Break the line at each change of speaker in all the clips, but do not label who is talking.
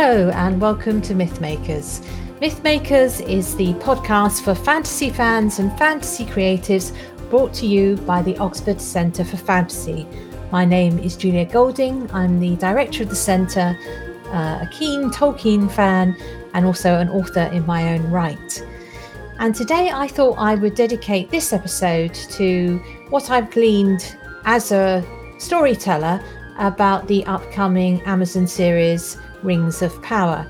Hello, and welcome to Mythmakers. Mythmakers is the podcast for fantasy fans and fantasy creatives brought to you by the Oxford Centre for Fantasy. My name is Julia Golding. I'm the director of the centre, uh, a keen Tolkien fan, and also an author in my own right. And today I thought I would dedicate this episode to what I've gleaned as a storyteller about the upcoming Amazon series Rings of Power.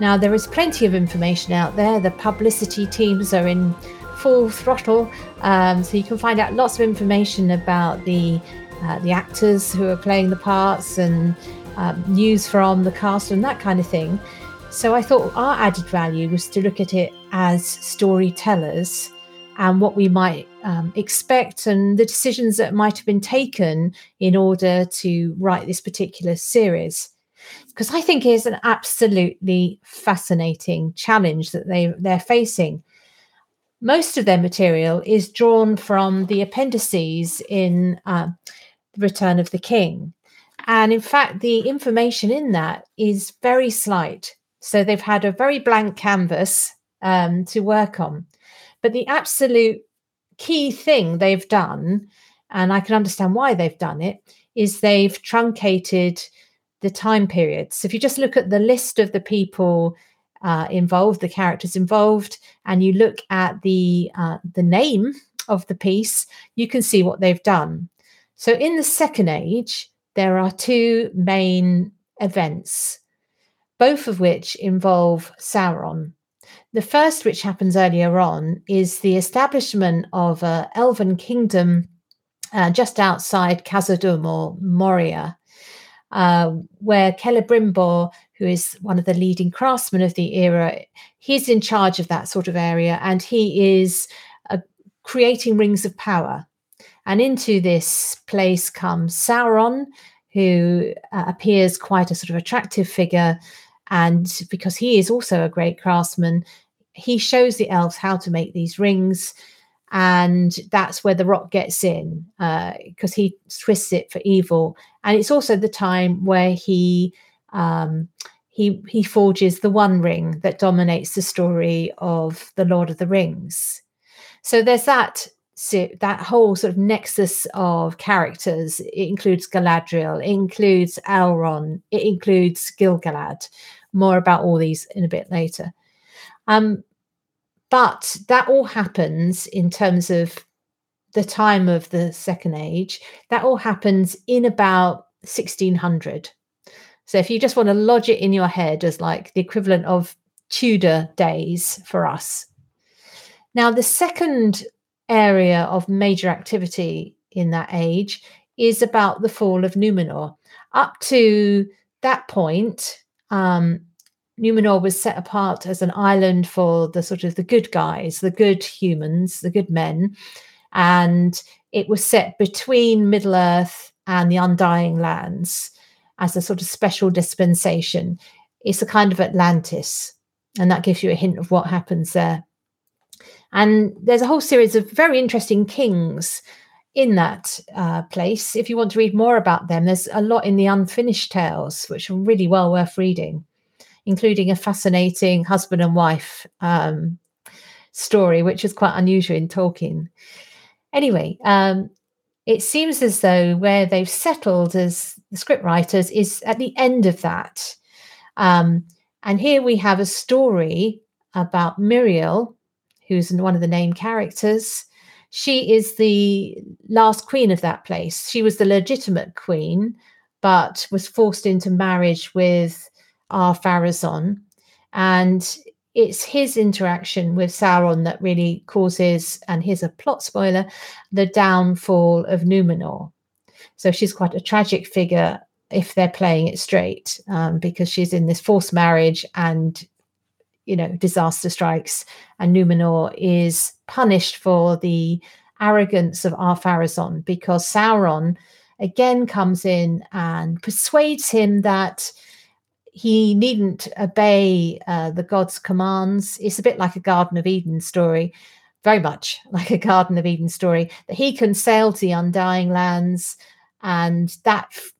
Now, there is plenty of information out there. The publicity teams are in full throttle, um, so you can find out lots of information about the uh, the actors who are playing the parts and um, news from the cast and that kind of thing. So I thought our added value was to look at it as storytellers and what we might um, expect and the decisions that might have been taken in order to write this particular series because I think it is an absolutely fascinating challenge that they they're facing. Most of their material is drawn from the appendices in uh, Return of the King, and in fact, the information in that is very slight. So they've had a very blank canvas um, to work on. But the absolute key thing they've done, and I can understand why they've done it, is they've truncated the time periods. So if you just look at the list of the people uh, involved, the characters involved, and you look at the uh, the name of the piece, you can see what they've done. So in the Second Age, there are two main events, both of which involve Sauron. The first, which happens earlier on, is the establishment of an elven kingdom uh, just outside Khazad-dûm or Moria, uh, where Celebrimbor, who is one of the leading craftsmen of the era, he's in charge of that sort of area, and he is uh, creating rings of power. And into this place comes Sauron, who uh, appears quite a sort of attractive figure. And because he is also a great craftsman, he shows the elves how to make these rings and that's where the rock gets in because uh, he twists it for evil. And it's also the time where he um, he he forges the one ring that dominates the story of the lord of the rings. So there's that that whole sort of nexus of characters. It includes galadriel it includes elrond it includes gil-galad. More about all these in a bit later. Um, but that all happens in terms of the time of the Second Age. That all happens in about 1600. So if you just want to lodge it in your head as like the equivalent of Tudor days for us. Now, the second area of major activity in that age is about the fall of Numenor. Up to that point, um, Numenor was set apart as an island for the sort of the good guys, the good humans, the good men, and it was set between Middle Earth and the Undying Lands as a sort of special dispensation. It's a kind of Atlantis, and that gives you a hint of what happens there. And there's a whole series of very interesting kings in that uh, place. If you want to read more about them, there's a lot in the Unfinished Tales, which are really well worth reading including a fascinating husband and wife um, story, which is quite unusual in Tolkien. Anyway, um, it seems as though where they've settled as the scriptwriters is at the end of that. Um, and here we have a story about Míriel, who's one of the named characters. She is the last queen of that place. She was the legitimate queen, but was forced into marriage with Ar-Pharazôn. And it's his interaction with Sauron that really causes, and here's a plot spoiler, the downfall of Numenor. So she's quite a tragic figure if they're playing it straight, um, because she's in this forced marriage and, you know, disaster strikes, and Numenor is punished for the arrogance of Ar-Pharazôn because Sauron again comes in and persuades him that he needn't obey uh, the god's commands. It's a bit like a Garden of Eden story, very much like a Garden of Eden story, that he can sail to the undying lands, and that f-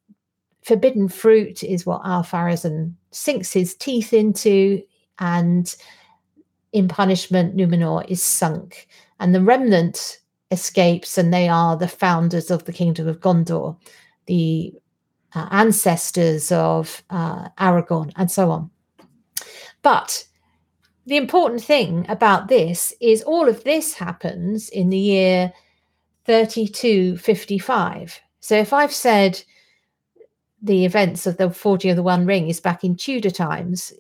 forbidden fruit is what Ar-Pharazôn sinks his teeth into, and in punishment, Numenor is sunk, and the remnant escapes, and they are the founders of the kingdom of Gondor, the uh, ancestors of uh, Aragorn, and so on. But the important thing about this is all of this happens in the year 3255. So if I've said the events of the Forging of the One Ring is back in Tudor times,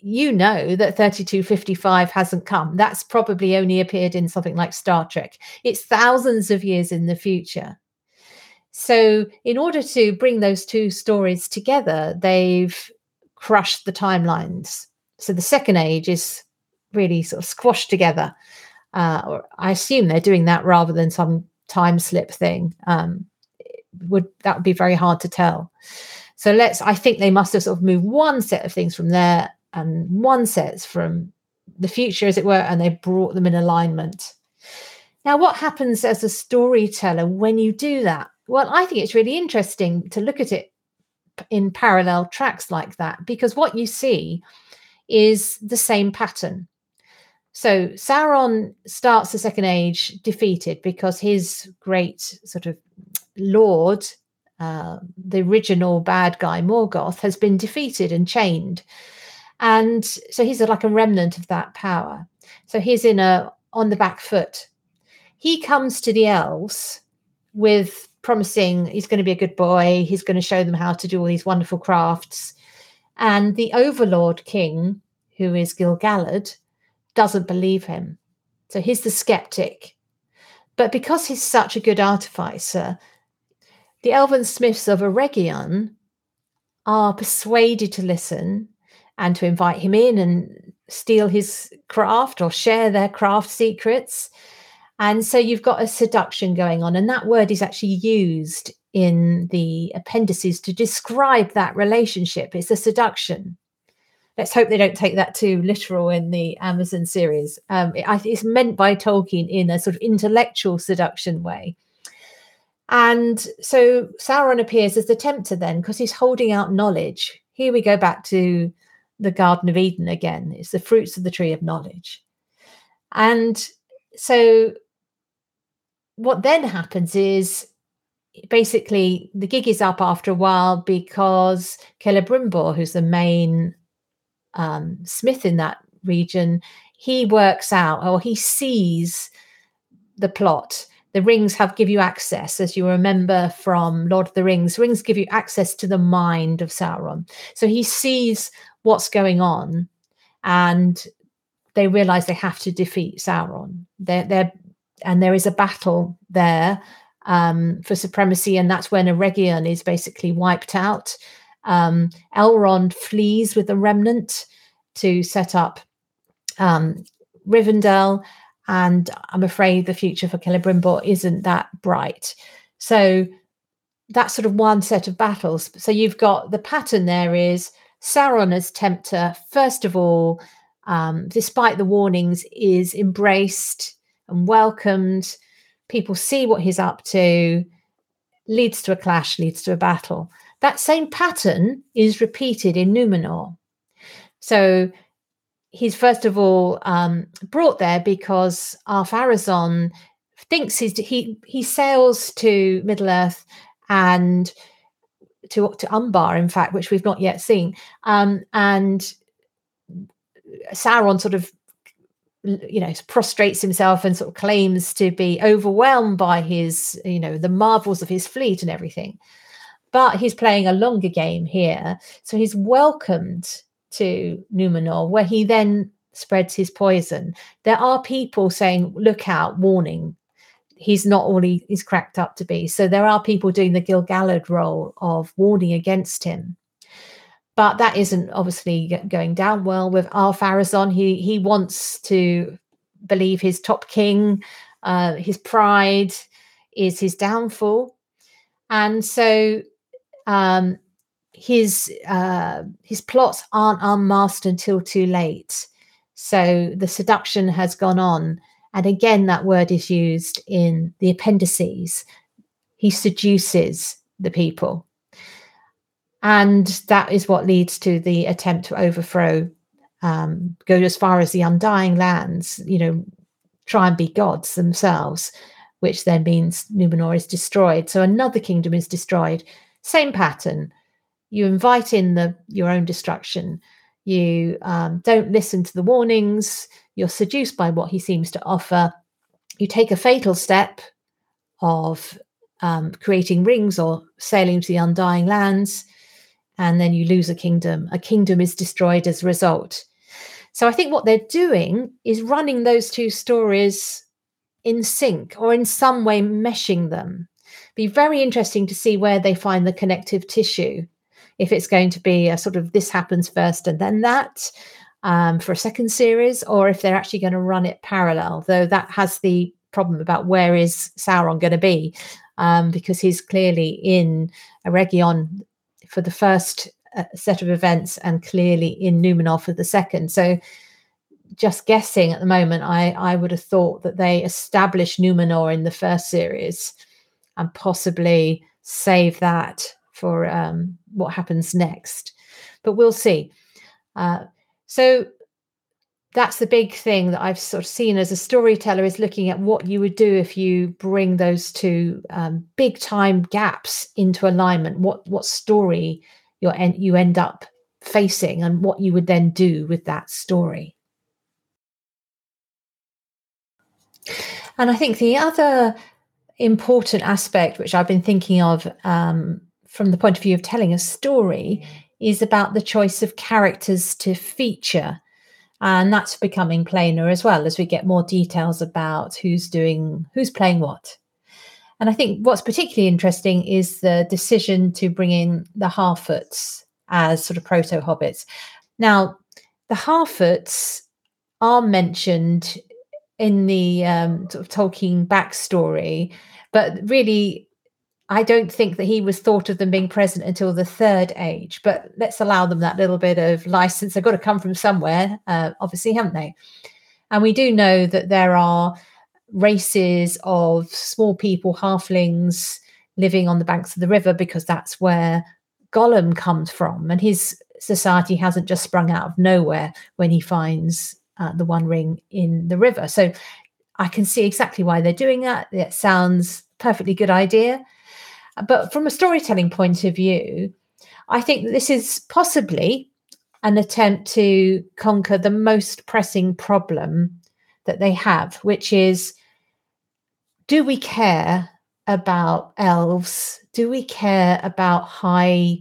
you know that 3255 hasn't come. That's probably only appeared in something like Star Trek. It's thousands of years in the future. So, in order to bring those two stories together, they've crushed the timelines. So, the second age is really sort of squashed together. Uh, or I assume they're doing that rather than some time slip thing. Um, would that would be very hard to tell. So let's. I think they must have sort of moved one set of things from there and one set from the future, as it were, and they brought them in alignment. Now, what happens as a storyteller when you do that? Well, I think it's really interesting to look at it in parallel tracks like that because what you see is the same pattern. So Sauron starts the Second Age defeated because his great sort of lord, uh, the original bad guy Morgoth, has been defeated and chained, and so he's like a remnant of that power. So he's in a on the back foot. He comes to the elves with promising he's going to be a good boy. He's going to show them how to do all these wonderful crafts. And the overlord king, who is Gil-galad, doesn't believe him. So he's the skeptic. But because he's such a good artificer, the elven smiths of Eregion are persuaded to listen and to invite him in and steal his craft or share their craft secrets. And so you've got a seduction going on. And that word is actually used in the appendices to describe that relationship. It's a seduction. Let's hope they don't take that too literal in the Amazon series. Um, it, it's meant by Tolkien in a sort of intellectual seduction way. And so Sauron appears as the tempter then because he's holding out knowledge. Here we go back to the Garden of Eden again. It's the fruits of the tree of knowledge. And so what then happens is basically the gig is up after a while because Celebrimbor, who's the main um, smith in that region, he works out or he sees the plot. The rings have give you access, as you remember from Lord of the Rings. Rings give you access to the mind of Sauron. So he sees what's going on, and they realize they have to defeat Sauron. They're they're and there is a battle there um, for supremacy, and that's when Eregion is basically wiped out. Um, Elrond flees with the remnant to set up um, Rivendell, and I'm afraid the future for Celebrimbor isn't that bright. So that's sort of one set of battles. So you've got the pattern there is Sauron as tempter, first of all, um, despite the warnings, is embraced and welcomed. People see what he's up to, leads to a clash, leads to a battle. That same pattern is repeated in Numenor. So he's first of all um, brought there because Ar-Pharazôn thinks he's, he he sails to Middle Earth and to to Umbar, in fact, which we've not yet seen. Um, and Sauron sort of you know prostrates himself and sort of claims to be overwhelmed by his you know the marvels of his fleet and everything. But he's playing a longer game here. So he's welcomed to numenor where he then spreads his poison. There are people saying look out warning. He's not all he, he's cracked up to be. So there are people doing the gil-galad role of warning against him but that isn't obviously going down well with Ar-Pharazôn. He he wants to believe his top king, uh, his pride is his downfall, and so um, his uh, his plots aren't unmasked until too late. So the seduction has gone on, and again that word is used in the appendices. He seduces the people and that is what leads to the attempt to overthrow um, go as far as the undying lands you know try and be gods themselves which then means numenor is destroyed. So another kingdom is destroyed. Same pattern. You invite in the your own destruction. You um, don't listen to the warnings. You're seduced by what he seems to offer. You take a fatal step of um, creating rings or sailing to the undying lands and then you lose a kingdom. A kingdom is destroyed as a result. So I think what they're doing is running those two stories in sync or in some way meshing them. Be very interesting to see where they find the connective tissue. If it's going to be a sort of this happens first and then that um, for a second series, or if they're actually going to run it parallel, though that has the problem about where is Sauron going to be, um, because he's clearly in Eregion for the first uh, set of events and clearly in Numenor for the second. So just guessing at the moment, I, I would have thought that they established Numenor in the first series and possibly save that for um, what happens next. But we'll see. Uh, so that's the big thing that I've sort of seen as a storyteller is looking at what you would do if you bring those two um, big time gaps into alignment. What what story you en- you end up facing, and what you would then do with that story. And I think the other important aspect, which I've been thinking of um, from the point of view of telling a story, is about the choice of characters to feature and that's becoming plainer as well as we get more details about who's doing who's playing what. And i think what's particularly interesting is the decision to bring in the harfoots as sort of proto hobbits. Now the harfoots are mentioned in the um, sort of tolkien backstory but really I don't think that he was thought of them being present until the third age, but let's allow them that little bit of license. They've got to come from somewhere, uh, obviously, haven't they? And we do know that there are races of small people, halflings, living on the banks of the river because that's where Gollum comes from. And his society hasn't just sprung out of nowhere when he finds uh, the One Ring in the river. So I can see exactly why they're doing that. It sounds perfectly good idea. But from a storytelling point of view, I think this is possibly an attempt to conquer the most pressing problem that they have, which is do we care about elves? Do we care about high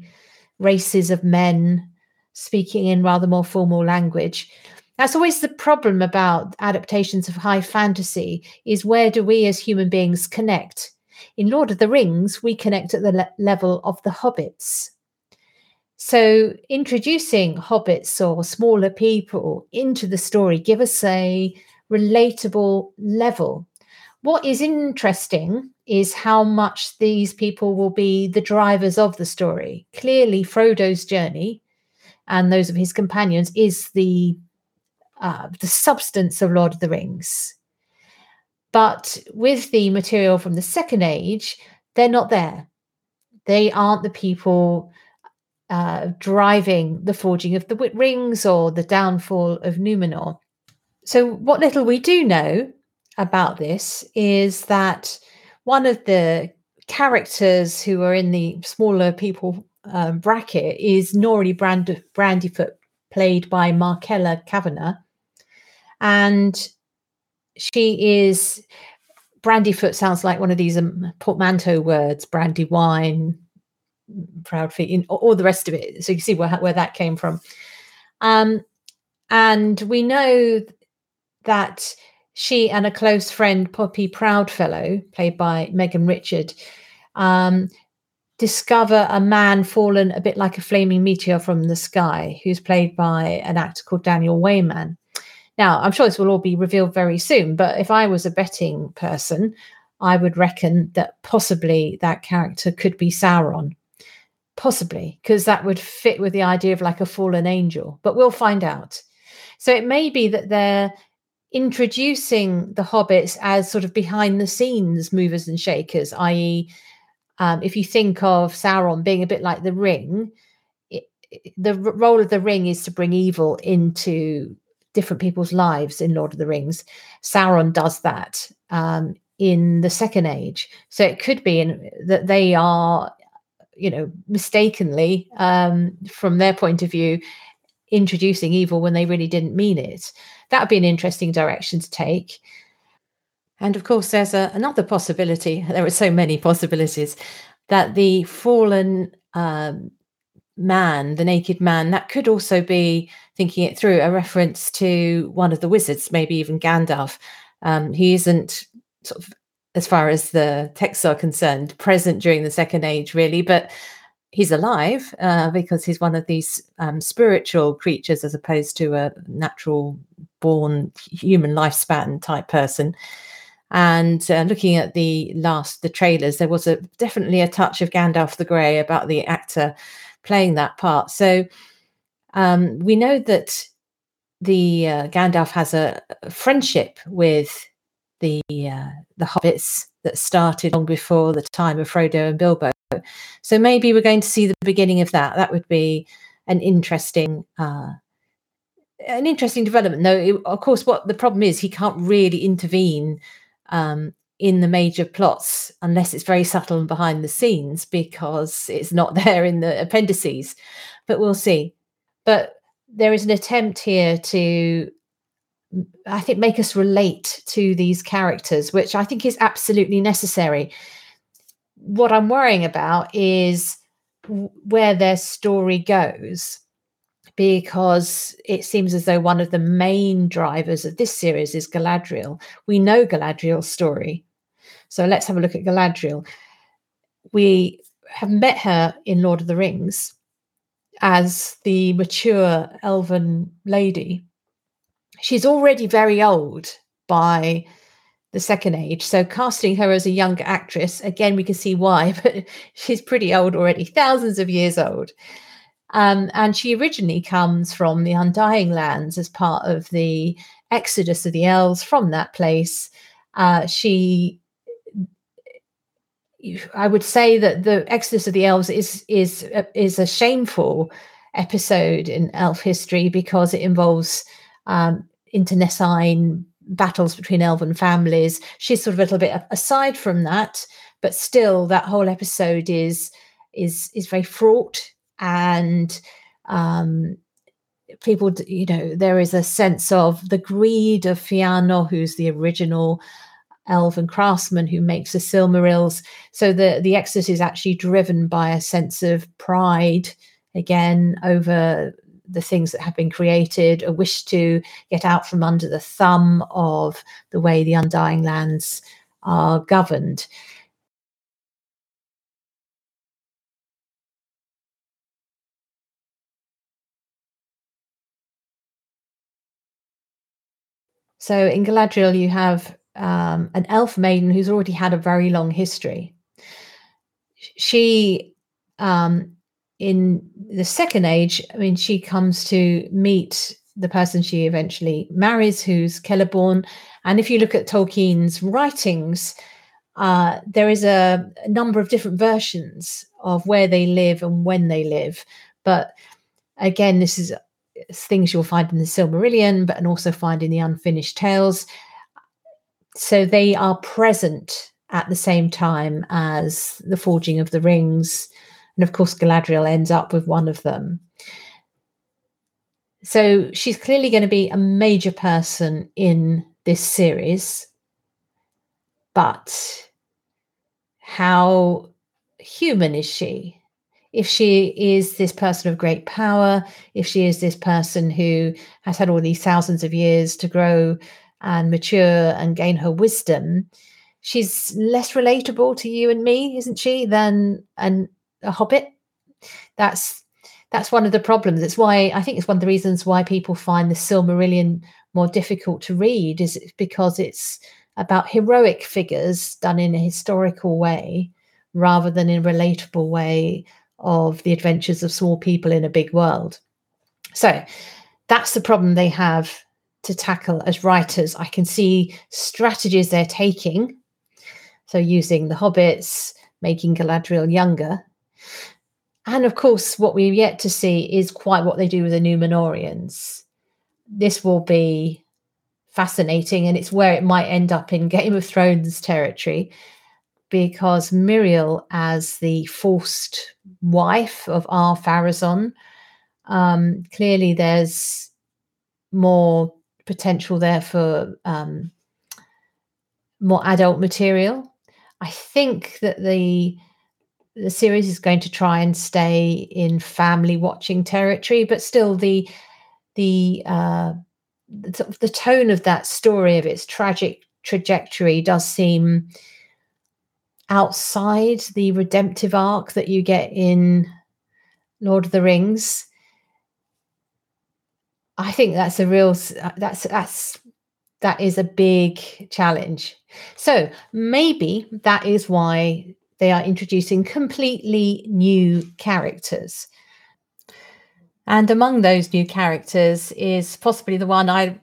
races of men speaking in rather more formal language? That's always the problem about adaptations of high fantasy is where do we as human beings connect? In Lord of the Rings, we connect at the le- level of the hobbits. So, introducing hobbits or smaller people into the story give us a relatable level. What is interesting is how much these people will be the drivers of the story. Clearly, Frodo's journey and those of his companions is the uh, the substance of Lord of the Rings. But with the material from the second age, they're not there. They aren't the people uh, driving the forging of the rings or the downfall of Numenor. So, what little we do know about this is that one of the characters who are in the smaller people um, bracket is Nori Brand- Brandyfoot, played by Markella Kavanagh. And she is Brandyfoot sounds like one of these um, portmanteau words, brandy wine, proud feet, all the rest of it. So you see where, where that came from. Um, and we know that she and a close friend, Poppy Proudfellow, played by Megan Richard, um, discover a man fallen a bit like a flaming meteor from the sky, who's played by an actor called Daniel Weyman. Now, I'm sure this will all be revealed very soon, but if I was a betting person, I would reckon that possibly that character could be Sauron. Possibly, because that would fit with the idea of like a fallen angel, but we'll find out. So it may be that they're introducing the hobbits as sort of behind the scenes movers and shakers, i.e., um, if you think of Sauron being a bit like the ring, it, the role of the ring is to bring evil into different people's lives in Lord of the Rings. Sauron does that um, in the Second Age, so it could be in, that they are, you know, mistakenly um, from their point of view, introducing evil when they really didn't mean it. That would be an interesting direction to take. And of course, there's a, another possibility. There are so many possibilities that the fallen um, man, the naked man, that could also be thinking it through a reference to one of the wizards, maybe even Gandalf. Um, he isn't sort of, as far as the texts are concerned, present during the Second Age, really, but he's alive uh, because he's one of these um, spiritual creatures as opposed to a natural born human lifespan type person. And uh, looking at the last the trailers, there was a definitely a touch of Gandalf the Grey about the actor playing that part. So um, we know that the uh, Gandalf has a, friendship with the uh, the hobbits that started long before the time of Frodo and Bilbo. So maybe we're going to see the beginning of that. That would be an interesting uh, an interesting development. No, it, of course, what the problem is, he can't really intervene um, in the major plots unless it's very subtle and behind the scenes because it's not there in the appendices. But we'll see. But there is an attempt here to, mm, I think, make us relate to these characters, which I think is absolutely necessary. What I'm worrying about is where their story goes because it seems as though one of the main drivers of this series is Galadriel. We know Galadriel's story. So let's have a look at Galadriel. We have met her in Lord of the Rings as the mature elven lady. She's already very old by the second age. So casting her as a younger actress, again, we can see why, but she's pretty old already, thousands of years old. Um, and she originally comes from the Undying Lands as part of the exodus of the elves from that place. Uh, she I would say that the Exodus of the Elves is is is a shameful episode in elf history because it involves um, internecine battles between elven families. She's sort of a little bit aside from that, but still, that whole episode is is is very fraught and um, people, you know, there is a sense of the greed of Fëanor, who's the original elven craftsman who makes the Silmarils. So the the Exodus is actually driven by a sense of pride again over the things that have been created, a wish to get out from under the thumb of the way the Undying Lands are governed. So in Galadriel, you have um, an elf maiden who's already had a very long history. She, um, in the second age, I mean, she comes to meet the person she eventually marries, who's Celeborn. And if you look at Tolkien's writings, uh, there is a, a, number of different versions of where they live and when they live. But again, this is things you'll find in the Silmarillion, but and also find in the Unfinished Tales so they are present at the same time as the forging of the rings. And of course, Galadriel ends up with one of them. So she's clearly going to be a major person in this series. But how human is she? If she is this person of great power, if she is this person who has had all these thousands of years to grow and mature and gain her wisdom, she's less relatable to you and me, isn't she, than an, a hobbit? That's that's one of the problems. It's why I think it's one of the reasons why people find the Silmarillion more difficult to read, is because it's about heroic figures done in a historical way rather than in a relatable way of the adventures of small people in a big world. So that's the problem they have to tackle as writers. I can see strategies they're taking. So, using the hobbits, making Galadriel younger. And of course, what we've yet to see is quite what they do with the Numenorians. This will be fascinating, and it's where it might end up in Game of Thrones territory because Míriel, as the forced wife of Ar-Pharazôn, um, clearly there's more potential there for um, more adult material. I think that the the series is going to try and stay in family watching territory, but still the the uh, the, the tone of that story of its tragic trajectory does seem outside the redemptive arc that you get in Lord of the Rings. I think that's a real uh, that's that's that is a big challenge. So maybe that is why they are introducing completely new characters. And among those new characters is possibly the one I'm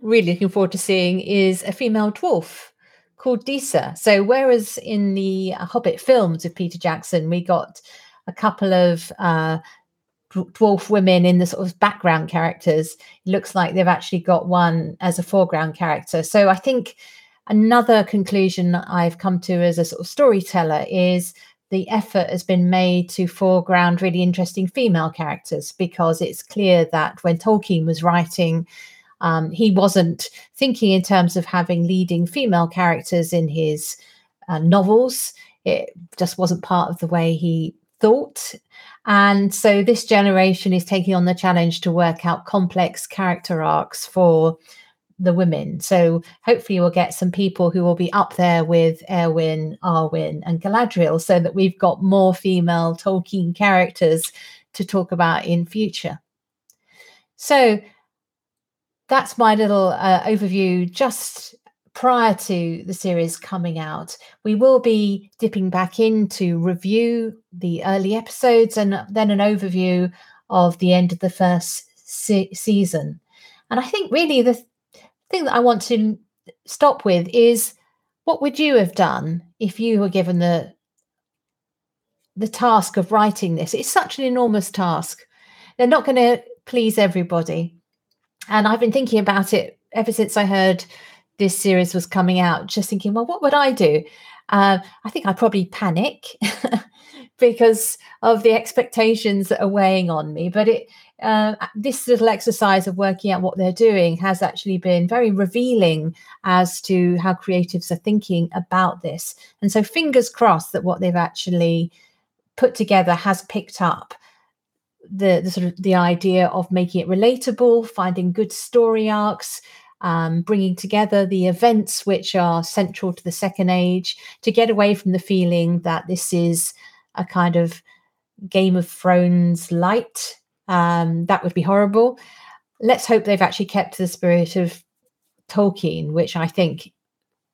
really looking forward to seeing is a female dwarf called Disa. So whereas in the Hobbit films of Peter Jackson, we got a couple of uh, dwarf women in the sort of background characters. It looks like they've actually got one as a foreground character. So I think another conclusion I've come to as a sort of storyteller is the effort has been made to foreground really interesting female characters because it's clear that when Tolkien was writing, um, he wasn't thinking in terms of having leading female characters in his uh, novels. It just wasn't part of the way he thought. And so this generation is taking on the challenge to work out complex character arcs for the women. So hopefully we'll get some people who will be up there with Eowyn, Arwen, and Galadriel, so that we've got more female Tolkien characters to talk about in future. So that's my little uh, overview just prior to the series coming out, we will be dipping back in to review the early episodes and then an overview of the end of the first se- season. And I think really the th- thing that I want to stop with is what would you have done if you were given the the task of writing this? It's such an enormous task. They're not going to please everybody. And I've been thinking about it ever since I heard this series was coming out, just thinking, well, what would I do? Uh, I think I'd probably panic because of the expectations that are weighing on me. But it, uh, this little exercise of working out what they're doing has actually been very revealing as to how creatives are thinking about this. And so, fingers crossed that what they've actually put together has picked up the, the sort of the idea of making it relatable, finding good story arcs, um, bringing together the events which are central to the Second Age to get away from the feeling that this is a kind of Game of Thrones light. Um, that would be horrible. Let's hope they've actually kept the spirit of Tolkien, which I think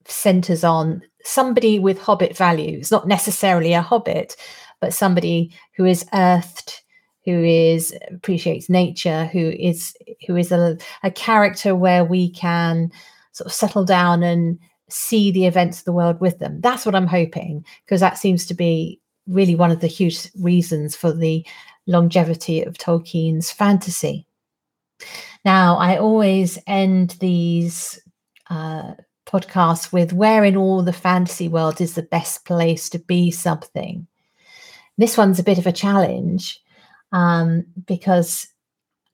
centers on somebody with hobbit values, not necessarily a hobbit, but somebody who is earthed who is appreciates nature, who is who is a, a character where we can sort of settle down and see the events of the world with them. That's what I'm hoping, because that seems to be really one of the huge reasons for the longevity of Tolkien's fantasy. Now, I always end these uh, podcast with where in all the fantasy world is the best place to be something. This one's a bit of a challenge um, because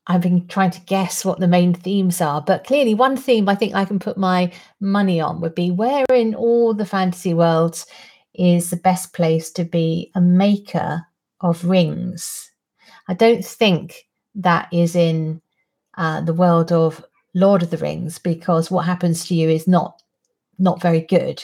I've been trying to guess what the main themes are. But clearly, one theme I think I can put my money on would be where in all the fantasy worlds is the best place to be a maker of rings. I don't think that is in uh, the world of Lord of the Rings because what happens to you is not not very good.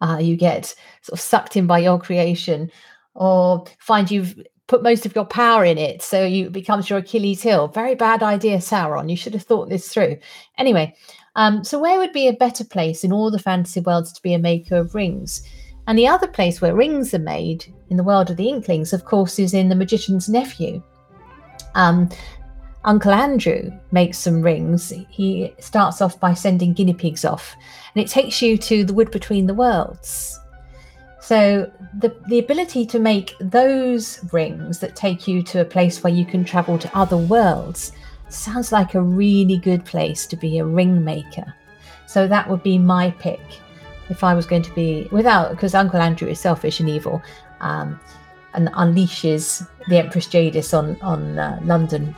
Uh, you get sort of sucked in by your creation, or find you've put most of your power in it, so you it becomes your Achilles heel. Very bad idea, Sauron. You should have thought this through. Anyway, um, so where would be a better place in all the fantasy worlds to be a maker of rings? And the other place where rings are made in the world of the Inklings, of course, is in The Magician's Nephew. Um, Uncle Andrew makes some rings. He starts off by sending guinea pigs off, and it takes you to the wood between the worlds. So, the, the ability to make those rings that take you to a place where you can travel to other worlds sounds like a really good place to be a ring maker. So, that would be my pick if I was going to be without because Uncle Andrew is selfish and evil, um, and unleashes the Empress Jadis on on uh, London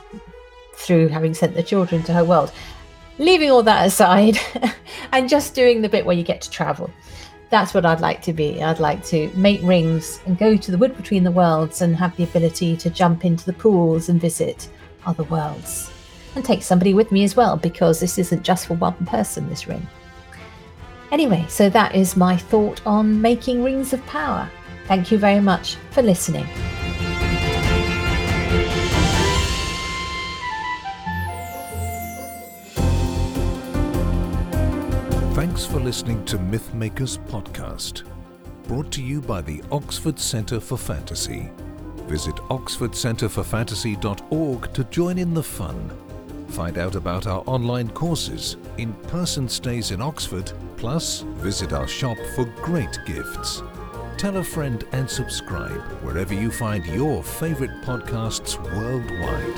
through having sent the children to her world. Leaving all that aside, and just doing the bit where you get to travel. That's what I'd like to be. I'd like to make rings and go to the wood between the worlds and have the ability to jump into the pools and visit other worlds. And take somebody with me as well, because this isn't just for one person, this ring. Anyway, so that is my thought on making rings of power. Thank you very much for listening.
Thanks for listening to Mythmakers Podcast, brought to you by the Oxford Centre for Fantasy. Visit oxfordcentreforfantasy.org to join in the fun. Find out about our online courses, in person stays in Oxford, plus visit our shop for great gifts. Tell a friend and subscribe wherever you find your favourite podcasts worldwide.